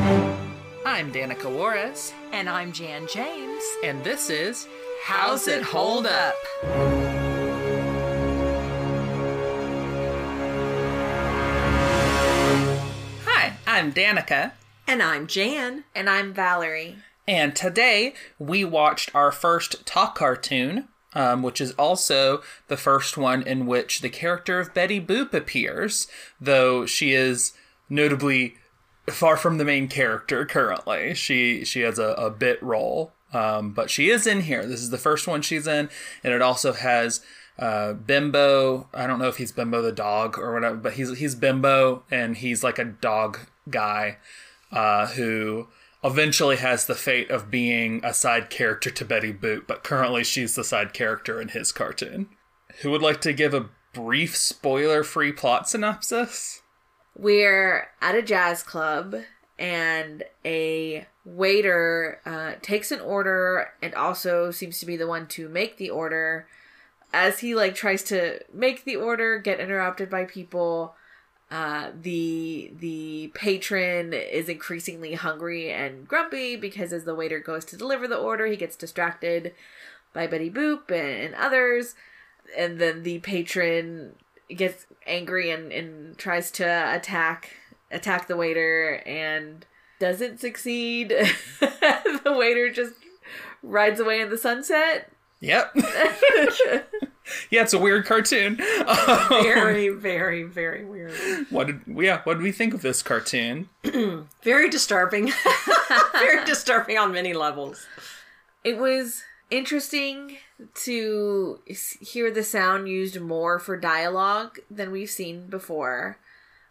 I'm Danica Juarez, And I'm Jan James. and this is How's It Hold Up? Hi, I'm Danica, And I'm Jan. And I'm Valerie. and today we watched our first Talkartoon, um, which is also the first one in which the character of Betty Boop appears, though she is notably far from the main character currently. She she has a, a bit role, um, but she is in here. This is the first one she's in, and it also has uh, Bimbo. I don't know if he's Bimbo the dog or whatever, but he's he's Bimbo, and he's like a dog guy uh, who eventually has the fate of being a side character to Betty Boop, but currently she's the side character in his cartoon. Who would like to give a brief spoiler-free plot synopsis? We're at a jazz club, and a waiter uh, takes an order and also seems to be the one to make the order. As he like tries to make the order, get interrupted by people. Uh, the the patron is increasingly hungry and grumpy because as the waiter goes to deliver the order, he gets distracted by Betty Boop and, and others, and then the patron gets angry and, and tries to attack attack the waiter and doesn't succeed. the waiter just rides away in the sunset. Yep. yeah, it's a weird cartoon. Um, Very, very, very weird. what did yeah? What did we think of this cartoon? Very disturbing. very disturbing on many levels. It was interesting to hear the sound used more for dialogue than we've seen before.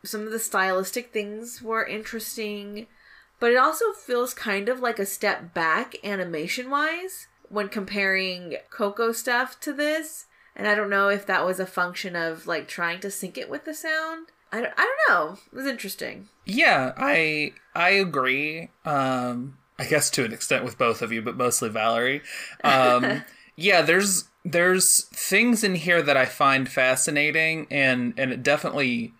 Some of the stylistic things were interesting, but it also feels kind of like a step back animation wise when comparing Koko stuff to this. And I don't know if that was a function of like trying to sync it with the sound. I don't, I don't know. It was interesting. Yeah, I I agree. Um, I guess to an extent with both of you, but mostly Valerie. Um, yeah, there's there's things in here that I find fascinating, and and it definitely,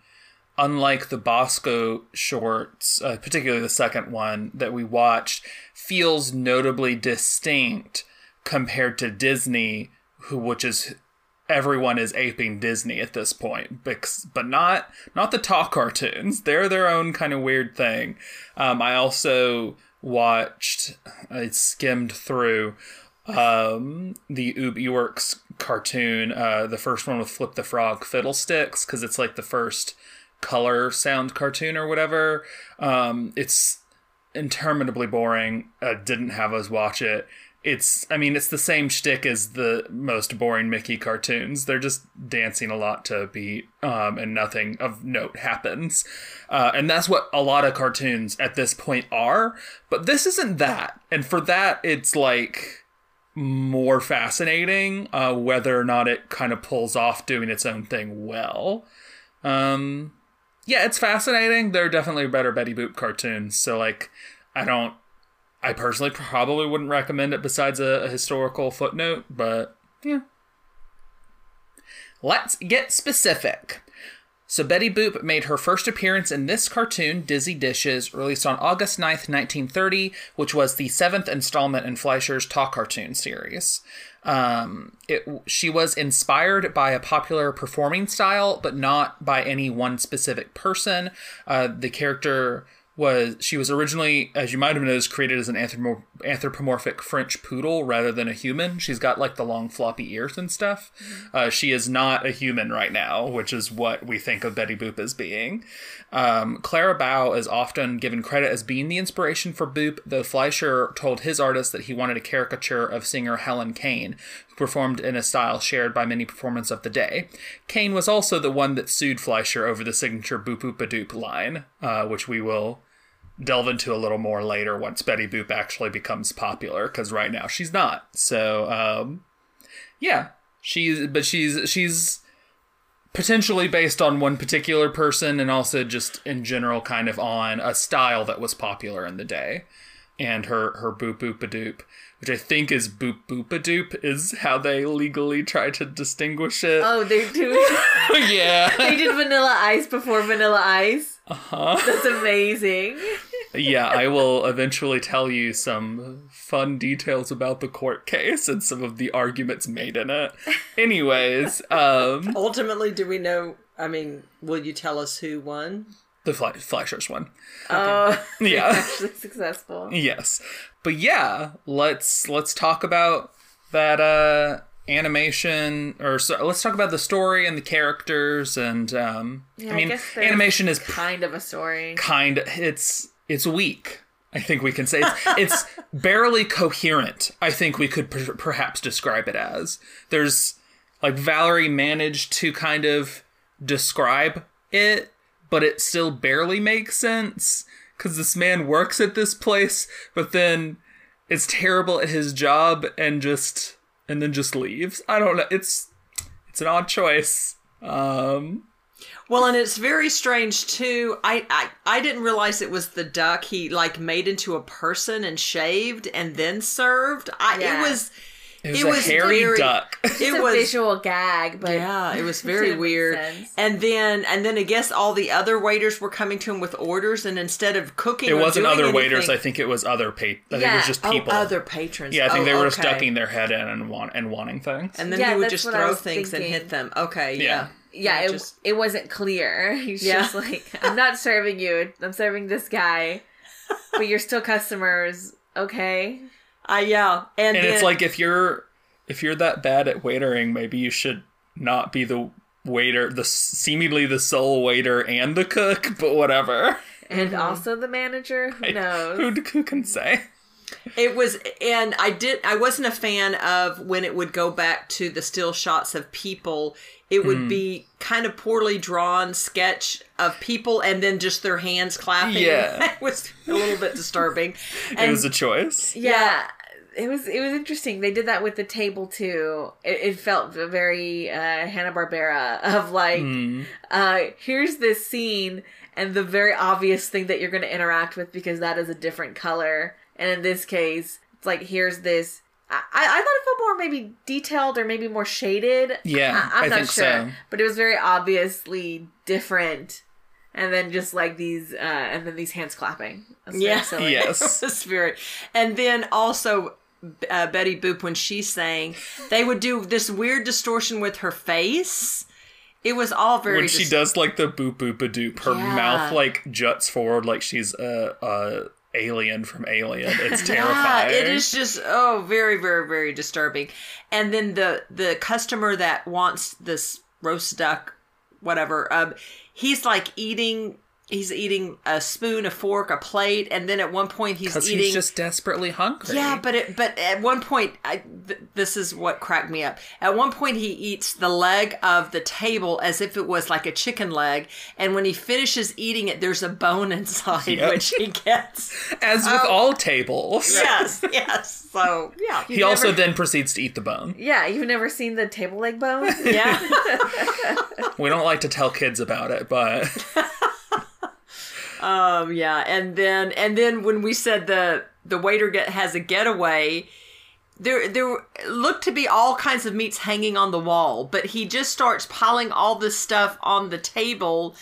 unlike the Bosko shorts, uh, particularly the second one that we watched, feels notably distinct compared to Disney, who which is everyone is aping Disney at this point, but not not the Talkartoons. They're their own kind of weird thing. Um, I also watched, I skimmed through um, the Ub Iwerks cartoon, uh, the first one with Flip the Frog Fiddlesticks, because it's like the first color sound cartoon or whatever. Um, it's interminably boring. I didn't have us watch it. It's, I mean, it's the same shtick as the most boring Mickey cartoons. They're just dancing a lot to beat, um, and nothing of note happens. Uh, and that's what a lot of cartoons at this point are. But this isn't that. And for that, it's like more fascinating, uh, whether or not it kind of pulls off doing its own thing well. Um, yeah, it's fascinating. There are definitely better Betty Boop cartoons. So, like, I don't. I personally probably wouldn't recommend it besides a, a historical footnote, but yeah. Let's get specific. So, Betty Boop made her first appearance in this cartoon, Dizzy Dishes, released on August 9th, 1930, which was the seventh installment in Fleischer's Talkartoon series. Um, it, she was inspired by a popular performing style, but not by any one specific person. Uh, the character was she was originally, as you might have noticed, created as an anthropomorphic French poodle rather than a human. She's got like the long floppy ears and stuff. Uh, she is not a human right now, which is what we think of Betty Boop as being. Um, Clara Bow is often given credit as being the inspiration for Boop, though Fleischer told his artist that he wanted a caricature of singer Helen Kane, who performed in a style shared by many performers of the day. Kane was also the one that sued Fleischer over the signature Boop Boop Doop line, uh, which we will delve into a little more later once Betty Boop actually becomes popular, because right now she's not. So, um, yeah, she's but she's she's potentially based on one particular person and also just in general kind of on a style that was popular in the day and her her boop boop a doop which i think is boop boop a doop is how they legally try to distinguish it Oh, they're doing. yeah they did Vanilla Ice before Vanilla Ice. Uh huh. That's amazing. Yeah, I will eventually tell you some fun details about the court case and some of the arguments made in it. Anyways, um, Ultimately, do we know? I mean, will you tell us who won? the Fleischers won. Oh, Yeah. actually successful. Yes. But yeah, let's let's talk about that uh animation or so, let's talk about the story and the characters and um Yeah, I mean guess animation is kind of a story. kind of it's it's weak. I think we can say it's, it's barely coherent. I think we could per- perhaps describe it as. There's like Valerie managed to kind of describe it, but it still barely makes sense cuz this man works at this place, but then is terrible at his job and just and then just leaves. I don't know. It's it's an odd choice. Um Well, and it's very strange too. I, I I didn't realize it was the duck he like made into a person and shaved and then served. I Yeah. it was it was It a was hairy very- duck. It's it a visual gag, but yeah, it was very didn't weird. And then and then I guess all the other waiters were coming to him with orders, and instead of cooking, It or wasn't doing other waiters. I think it was other pa- I think it Yeah. was just oh, people. other patrons. yeah, I think Oh, they were just ducking their head in and want and wanting things. and then Yeah, he would just throw was things and hit them. Okay, Yeah. yeah, yeah, it, just it wasn't clear. He's Yeah. just like, I'm not serving you. I'm serving this guy, but you're still customers. Okay. uh, yeah, and, and then, it's like if you're if you're that bad at waitering, maybe you should not be the waiter, the seemingly the sole waiter and the cook, but whatever. And Mm-hmm. also the manager. Who knows? Who, who can say? It was, and I did. I wasn't a fan of when it would go back to the still shots of people. It would Hmm. be kind of poorly drawn sketch of people, and then just their hands clapping. Yeah. it was a little bit disturbing. It was a choice. yeah. It was it was interesting. They did that with the table too. It, it felt very uh, Hanna Barbera of like, Hmm. uh, here's this scene and the very obvious thing that you're going to interact with because that is a different color. And in this case, it's like here's this. I, I I thought it felt more maybe detailed or maybe more shaded. Yeah, I, I'm I not think sure, so. but it was very obviously different. And then just like these, uh, and then these hands clapping. It was very Yeah. silly. Yes. it was very. And then also. Uh, Betty Boop, when she's saying they would do this weird distortion with her face, it was all very. when she dis- does like the boop boop a doop, her Yeah. mouth like juts forward like she's a, a alien from Alien. It's terrifying. Yeah, it is just oh, very, very, very disturbing. And then the the customer that wants this roast duck, whatever, um, he's like eating. He's eating a spoon, a fork, a plate, and then at one point he's eating. he's just desperately hungry. yeah, but it, but at one point, I, th- this is what cracked me up. At one point, he eats the leg of the table as if it was like a chicken leg, and when he finishes eating it, there's a bone inside, Yep. which he gets. as with Oh. all tables. yes, yes. So yeah, He also then proceeds to eat the bone. Yeah, you've never seen the table leg bone? yeah. We don't like to tell kids about it, but Um, yeah, and then and then when we said the the waiter get has a getaway, there there looked to be all kinds of meats hanging on the wall, but he just starts piling all this stuff on the table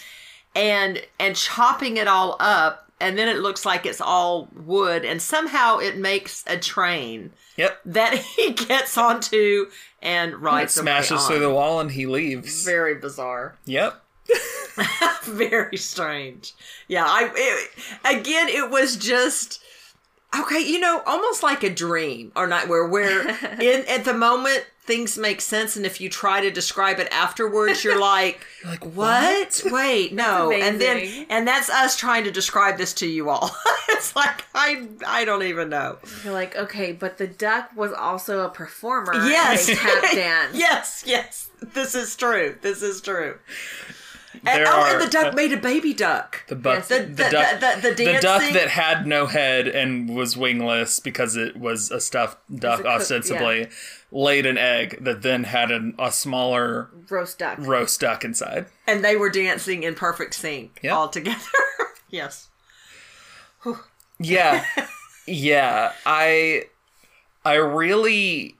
and and chopping it all up, and then it looks like it's all wood, and somehow it makes a train yep. that he gets onto and rides away smashes through the wall and he leaves. Very bizarre. Yep. very strange. Yeah, I it, again it was just okay, you know, almost like a dream or not where where in at the moment things make sense and if you try to describe it afterwards you're like You're like, what? Wait, no. And then and that's us trying to describe this to you all. it's like I I don't even know. You're like, okay, but the duck was also a performer. Yes. Tap dance. yes, yes. This is true. This is true. And, There oh, are, and the duck uh, made a baby duck. The, buck, Yes. the, The- the- duck, the- the the duck that had no head and was wingless because it was a stuffed duck, a cook- ostensibly, laid an egg that then had an, a smaller Roast duck. roast duck inside. and they were dancing in perfect sync Yep. all together. yes. Yeah. yeah. I I really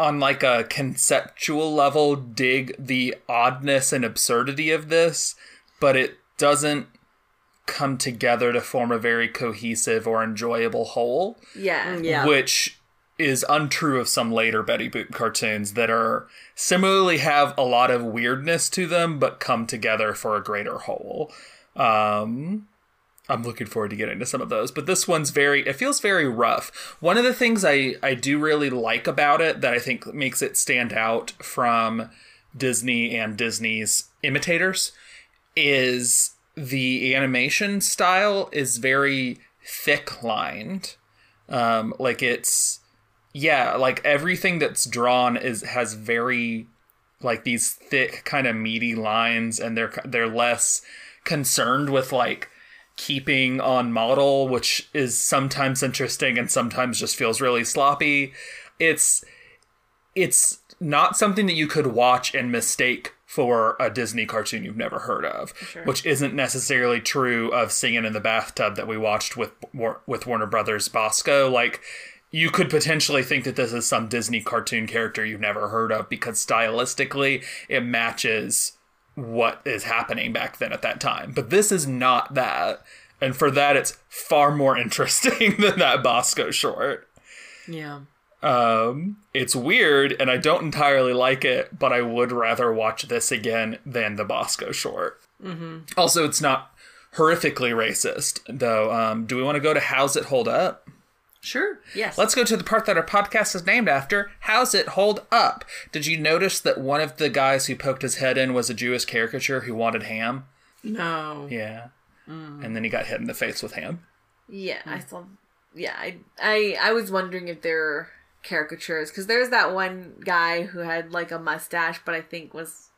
on like a conceptual level dig the oddness and absurdity of this, but it doesn't come together to form a very cohesive or enjoyable whole Yeah. Yeah. which is untrue of some later Betty Boop cartoons that are similarly have a lot of weirdness to them but come together for a greater whole. Um I'm looking forward to getting to some of those, but this one's very it feels very rough. One of the things I I do really like about it that I think makes it stand out from Disney and Disney's imitators is the animation style is very thick lined um like it's yeah like everything that's drawn is has very like these thick kind of meaty lines and they're they're less concerned with like keeping on model which is sometimes interesting and sometimes just feels really sloppy it's it's not something that you could watch and mistake for a Disney cartoon you've never heard of, which isn't necessarily true of Singing in the Bathtub that we watched with with Warner Brothers Bosko. Like you could potentially think that this is some Disney cartoon character you've never heard of because stylistically it matches what is happening back then at that time. But this is not that. And for that it's far more interesting than that Bosko short. yeah. Um, it's weird, and I don't entirely like it, but I would rather watch this again than the Bosko short. Mm-hmm. Also, it's not horrifically racist, though. Um, do we want to go to How's It Hold Up? Sure. Yes. Let's go to the part that our podcast is named after. How's it hold up? Did you notice that one of the guys who poked his head in was a Jewish caricature who wanted ham? No. Yeah. Mm. And then he got hit in the face with ham. Yeah, I mm. saw. Yeah, I, I, I was wondering if they're caricatures because there's that one guy who had like a mustache, but I think was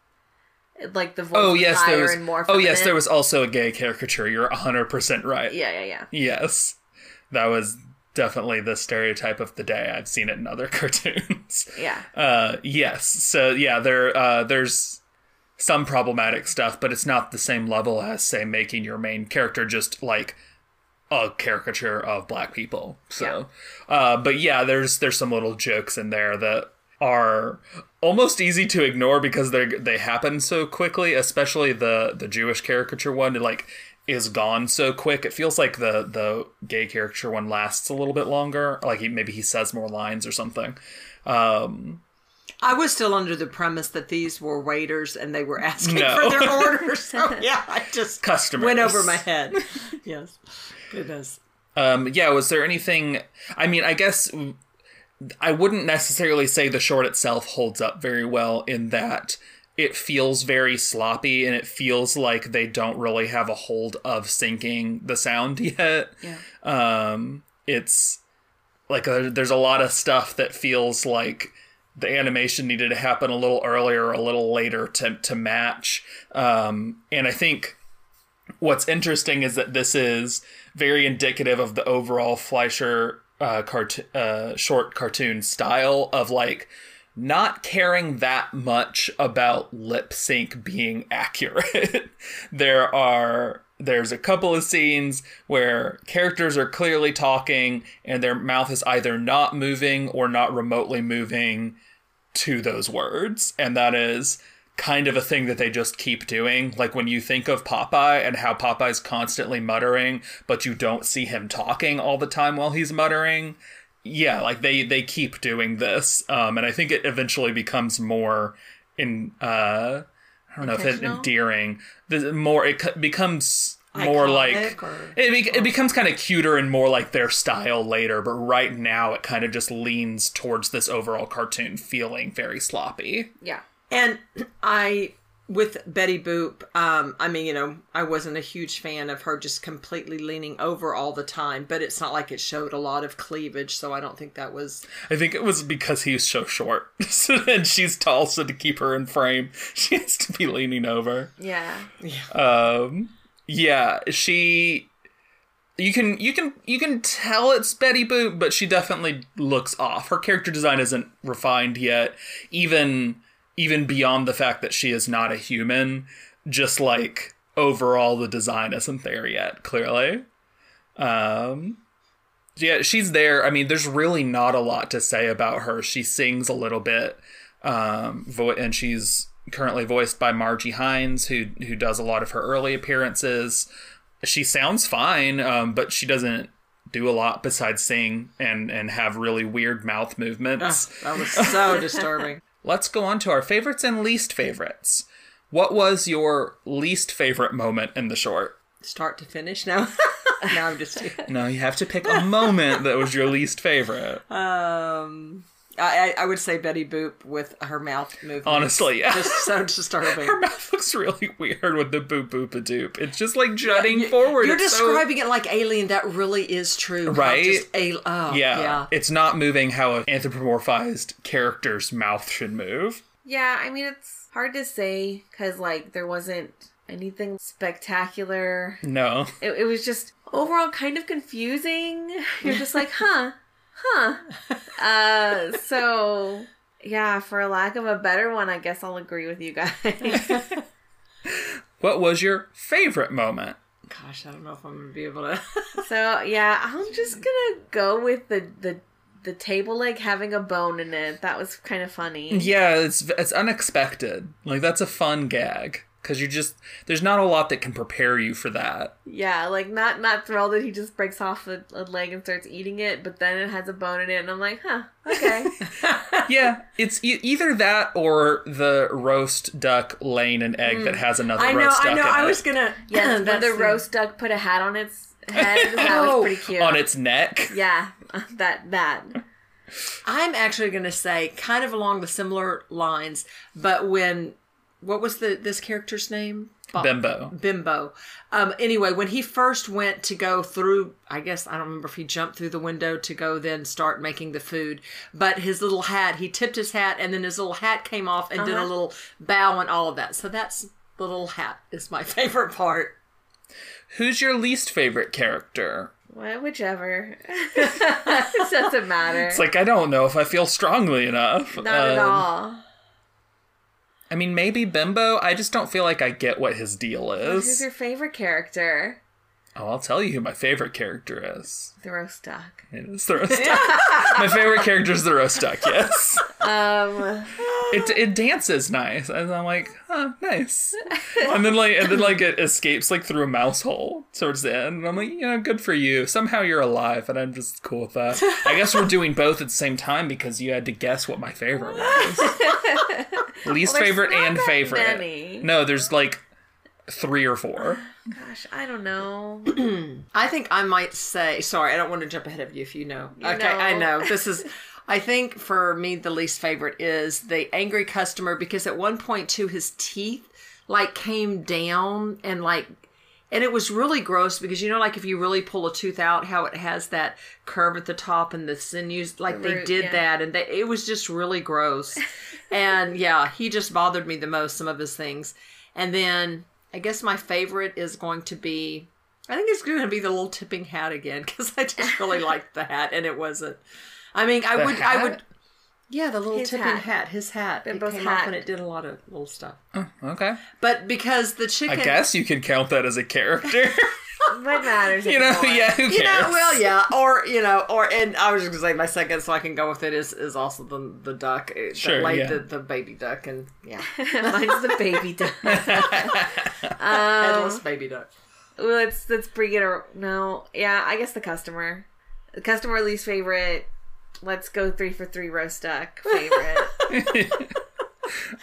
like the voice Oh yes, there was. and more. Oh yes, there was also a gay caricature. You're hundred percent right. Yeah, yeah, yeah. Yes, that was definitely the stereotype of the day. I've seen it in other cartoons. Yeah. Uh, yes, so yeah, there uh, there's some problematic stuff, but it's not the same level as say making your main character just like a caricature of black people. So, uh, but yeah, there's there's some little jokes in there that are almost easy to ignore because they they happen so quickly. Especially the the Jewish caricature one, like is gone so quick. It feels like the the gay character one lasts a little bit longer. Like he, maybe he says more lines or something. Um, I was still under the premise that these were waiters and they were asking No. for their orders. So yeah, I just Customers. went over my head. yes. Goodness. Um, yeah, was there anything? I mean, I guess I wouldn't necessarily say the short itself holds up very well in that it feels very sloppy and it feels like they don't really have a hold of syncing the sound yet. Yeah. Um, it's like a, there's a lot of stuff that feels like the animation needed to happen a little earlier, a little later to to match. Um, and I think what's interesting is that this is very indicative of the overall Fleischer uh, cart- uh, short cartoon style of like not caring that much about lip sync being accurate. there are there's a couple of scenes where characters are clearly talking and their mouth is either not moving or not remotely moving to those words and that is kind of a thing that they just keep doing like when you think of popeye and how popeye's constantly muttering but you don't see him talking all the time while he's muttering yeah like they they keep doing this um and i think it eventually becomes more in uh i don't know if it endearing. The more it becomes more like or- it, be- it becomes kind of cuter and more like their style later but right now it kind of just leans towards this overall cartoon feeling very sloppy. Yeah. And I, with Betty Boop, um, I mean, you know, I wasn't a huge fan of her just completely leaning over all the time, but it's not like it showed a lot of cleavage, so I don't think that was. I think it was because he's so short and she's tall, so to keep her in frame, she has to be leaning over. Yeah. Um, yeah, she. You can you can you can tell it's Betty Boop, but she definitely looks off. Her character design isn't refined yet, even even beyond the fact that she is not a human. Just like overall, the design isn't there yet. Clearly, um, yeah, she's there. I mean, there's really not a lot to say about her. She sings a little bit, um, vo- and she's currently voiced by Margie Hines, who who does a lot of her early appearances. she sounds fine, um, but she doesn't do a lot besides sing and and have really weird mouth movements. That was so disturbing. Let's go on to our favorites and least favorites. What was your least favorite moment in the short? Start to finish now. now I'm just No, you have to pick a moment that was your least favorite. um I, I I would say Betty Boop with her mouth movement. Honestly, yeah. Just so disturbing. Her mouth looks really weird with the boop boop a doop. It's just like jutting You- forward. You're It's so- describing it like alien. That really is true. Right? just a- oh, yeah, yeah. it's not moving how an anthropomorphized character's mouth should move. Yeah, I mean it's hard to say because like there wasn't anything spectacular. No. It, it was just overall kind of confusing. You're just like, huh, huh. Uh, so yeah, for lack of a better one, I guess I'll agree with you guys. What was your favorite moment? Gosh, I don't know if I'm gonna be able to. so yeah, I'm just gonna go with the the the table leg having a bone in it. That was kind of funny. Yeah, it's it's unexpected. Like that's a fun gag because you just there's not a lot that can prepare you for that. Yeah, like not not thrilled that he just breaks off a, a leg and starts eating it, but then it has a bone in it, and I'm like, huh, okay. yeah, it's e- either that or the roast duck laying an egg that mm. has another I know. roast duck I know. in I it was gonna. Yes, when that's the roast duck put a hat on its head, that Oh, was pretty cute. on its neck. Yeah, that that. I'm actually going to say kind of along the similar lines, but when what was the this character's name? Bob- Bimbo. Bimbo. Um, anyway, when he first went to go through, I guess I don't remember if he jumped through the window to go then start making the food, but his little hat, he tipped his hat, and then his little hat came off and did a Uh-huh. little bow and all of that. So that's the little hat is my favorite part. Who's your least favorite character? Well, whichever. it doesn't matter. It's like I don't know if I feel strongly enough. Not at Um, all. I mean, maybe Bimbo. I just don't feel like I get what his deal is. Who's is. your favorite character? Oh, I'll tell you who my favorite character is. The roast duck. It is the roast duck. my favorite character is the roast duck. Yes, Um, it it dances nice, and I'm like, huh, nice. And then like and then like it escapes like through a mouse hole towards the end, and I'm like, you know, good for you. Somehow you're alive, and I'm just cool with that. I guess we're doing both at the same time because you had to guess what my favorite was. Least there's favorite not and that favorite. many. No, there's like three or four. gosh, I don't know. I think I might say, sorry, I don't want to jump ahead of you if you know. You okay, I know. know. This is, I think for me, the least favorite is the angry customer because at one point, too, his teeth like came down and like, and it was really gross because you know, like if you really pull a tooth out, how it has that curve at the top and the sinews, like The they root, did yeah. that, and they, it was just really gross. and yeah, he just bothered me the most. Some of his things, and then I guess my favorite is going to be I think it's going to be the little tipping hat again because I just really liked the hat and it wasn't. I mean, I The would, I would, yeah, the little His tipping hat. hat. his hat. Bimbo's it came off hat. and it did a lot of little stuff. Okay. But because the chicken I chicken, guess you could count that as a character. What matters? you know, anymore? yeah, who cares? you know, well, yeah, or you know, or and I was just gonna say my second, so I can go with it is is also the the duck, uh, that Sure, laid yeah. the, the baby duck, and yeah, Mine's the baby duck. headless baby duck. Well, let's let's bring it. ar- No, yeah, I guess the customer, the customer least favorite. Let's go three for three roast duck favorite.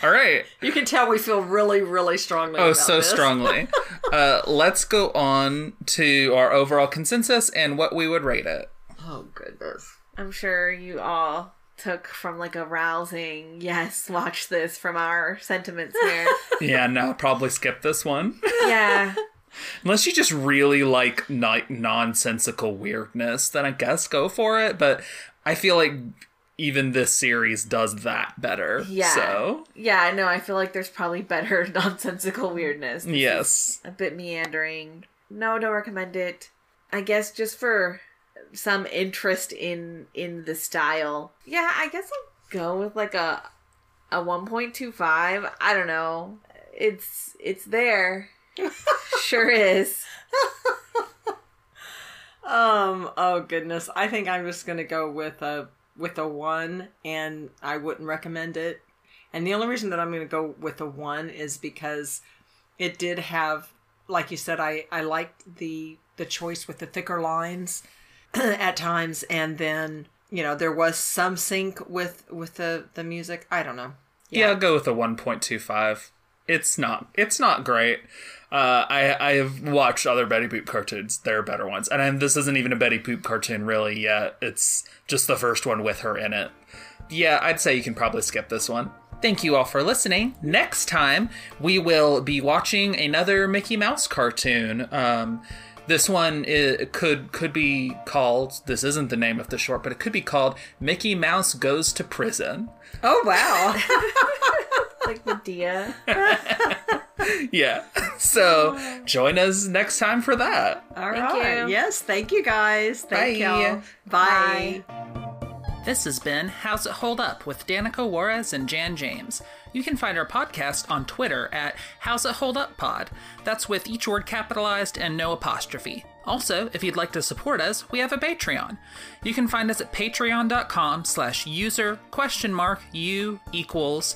All right. You can tell we feel really, really strongly. Oh, about so this. strongly. uh, let's go on to our overall consensus and what we would rate it. Oh goodness. I'm sure you all took from like a rousing yes, watch this from our sentiments here. Yeah, no, probably skip this one. yeah, Unless you just really like ni- nonsensical weirdness, then I guess go for it. But I feel like even this series does that better. Yeah. So, yeah. No, I feel like there's probably better nonsensical weirdness. This yes. a bit meandering. No, don't recommend it. I guess just for some interest in in the style. Yeah, I guess I'll go with like a a 1.25. I don't know. It's it's there. sure is. Um. Oh goodness. I think I'm just gonna go with a with a one, and I wouldn't recommend it. And the only reason that I'm gonna go with a one is because it did have like you said, I I liked the the choice with the thicker lines at times, and then you know there was some sync with with the the music. I don't know. Yeah, I'll go with a 1.25. It's not it's not great. Uh, I I have watched other Betty Boop cartoons. There are better ones, and I'm, this isn't even a Betty Boop cartoon really yet. It's just the first one with her in it. Yeah, I'd say you can probably skip this one. Thank you all for listening. Next time we will be watching another Mickey Mouse cartoon. Um, this one it could could be called. This isn't the name of the short, but it could be called Mickey Mouse Goes to Prison. Oh wow! like Madea. yeah. So join us next time for that. All Thank right. you. Yes. Thank you guys. Thank Bye. y'all. Bye. This has been How's It Hold Up with Danica Juarez and Jan James. You can find our podcast on Twitter at How's It Hold Up Pod. That's with each word capitalized and no apostrophe. Also, if you'd like to support us, we have a Patreon. You can find us at patreon.com slash user question mark u equals